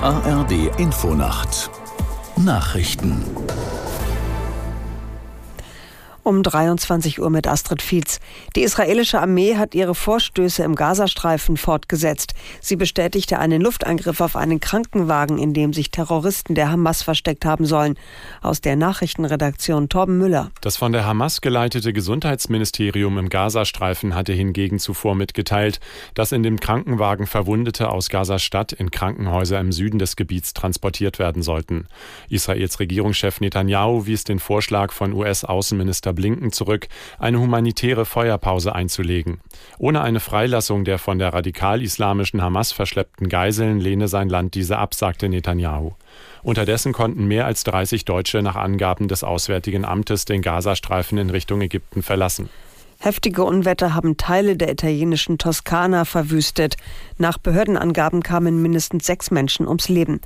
ARD Infonacht. Nachrichten um 23 Uhr mit Astrid Fietz. Die israelische Armee hat ihre Vorstöße im Gazastreifen fortgesetzt. Sie bestätigte einen Luftangriff auf einen Krankenwagen, in dem sich Terroristen der Hamas versteckt haben sollen. Aus der Nachrichtenredaktion Torben Müller. Das von der Hamas geleitete Gesundheitsministerium im Gazastreifen hatte hingegen zuvor mitgeteilt, dass in dem Krankenwagen Verwundete aus Gazastadt in Krankenhäuser im Süden des Gebiets transportiert werden sollten. Israels Regierungschef Netanyahu wies den Vorschlag von US-Außenminister Minister Blinken zurück, eine humanitäre Feuerpause einzulegen. Ohne eine Freilassung der von der radikal-islamischen Hamas verschleppten Geiseln lehne sein Land diese ab, sagte Netanyahu. Unterdessen konnten mehr als 30 Deutsche nach Angaben des Auswärtigen Amtes den Gazastreifen in Richtung Ägypten verlassen. Heftige Unwetter haben Teile der italienischen Toskana verwüstet. Nach Behördenangaben kamen mindestens sechs Menschen ums Leben.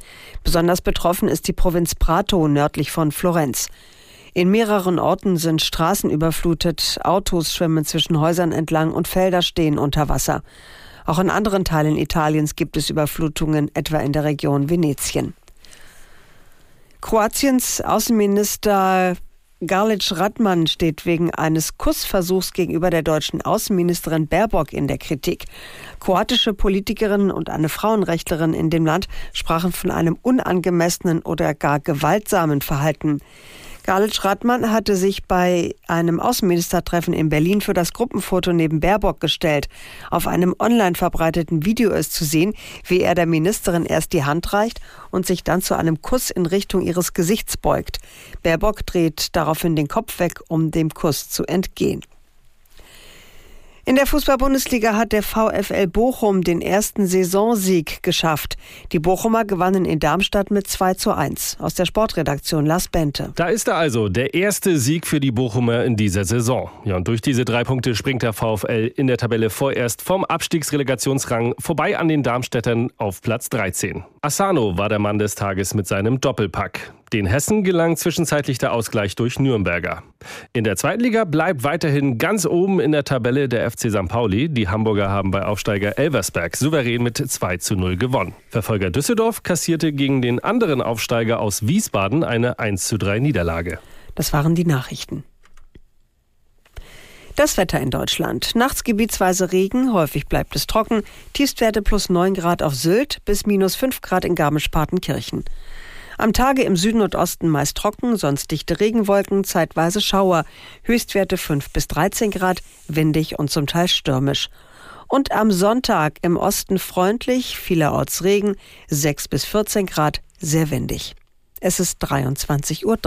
Besonders betroffen ist die Provinz Prato nördlich von Florenz. In mehreren Orten sind Straßen überflutet, Autos schwimmen zwischen Häusern entlang und Felder stehen unter Wasser. Auch in anderen Teilen Italiens gibt es Überflutungen, etwa in der Region Venetien. Kroatiens Außenminister Garlic Radman steht wegen eines Kussversuchs gegenüber der deutschen Außenministerin Baerbock in der Kritik. Kroatische Politikerinnen und eine Frauenrechtlerin in dem Land sprachen von einem unangemessenen oder gar gewaltsamen Verhalten. Garlic Radmann hatte sich bei einem Außenministertreffen in Berlin für das Gruppenfoto neben Baerbock gestellt. Auf einem online verbreiteten Video ist zu sehen, wie er der Ministerin erst die Hand reicht und sich dann zu einem Kuss in Richtung ihres Gesichts beugt. Baerbock dreht daraufhin den Kopf weg, um dem Kuss zu entgehen. In der Fußball-Bundesliga hat der VfL Bochum den ersten Saisonsieg geschafft. Die Bochumer gewannen in Darmstadt mit 2 zu 1. Aus der Sportredaktion Lars Bente. Da ist er also, der erste Sieg für die Bochumer in dieser Saison. Ja, und durch diese drei Punkte springt der VfL in der Tabelle vorerst vom Abstiegsrelegationsrang vorbei an den Darmstädtern auf Platz 13. Asano war der Mann des Tages mit seinem Doppelpack. Den Hessen gelang zwischenzeitlich der Ausgleich durch Nürnberger. In der zweiten Liga bleibt weiterhin ganz oben in der Tabelle der FC St. Pauli. Die Hamburger haben bei Aufsteiger Elversberg souverän mit 2 zu 0 gewonnen. Verfolger Düsseldorf kassierte gegen den anderen Aufsteiger aus Wiesbaden eine 1 zu 3 Niederlage. Das waren die Nachrichten. Das Wetter in Deutschland. Nachts gebietsweise Regen, häufig bleibt es trocken. Tiefstwerte plus 9 Grad auf Sylt bis minus 5 Grad in Garmisch-Partenkirchen. Am Tage im Süden und Osten meist trocken, sonst dichte Regenwolken, zeitweise Schauer. Höchstwerte 5 bis 13 Grad, windig und zum Teil stürmisch. Und am Sonntag im Osten freundlich, vielerorts Regen, 6 bis 14 Grad, sehr windig. Es ist 23.03 Uhr.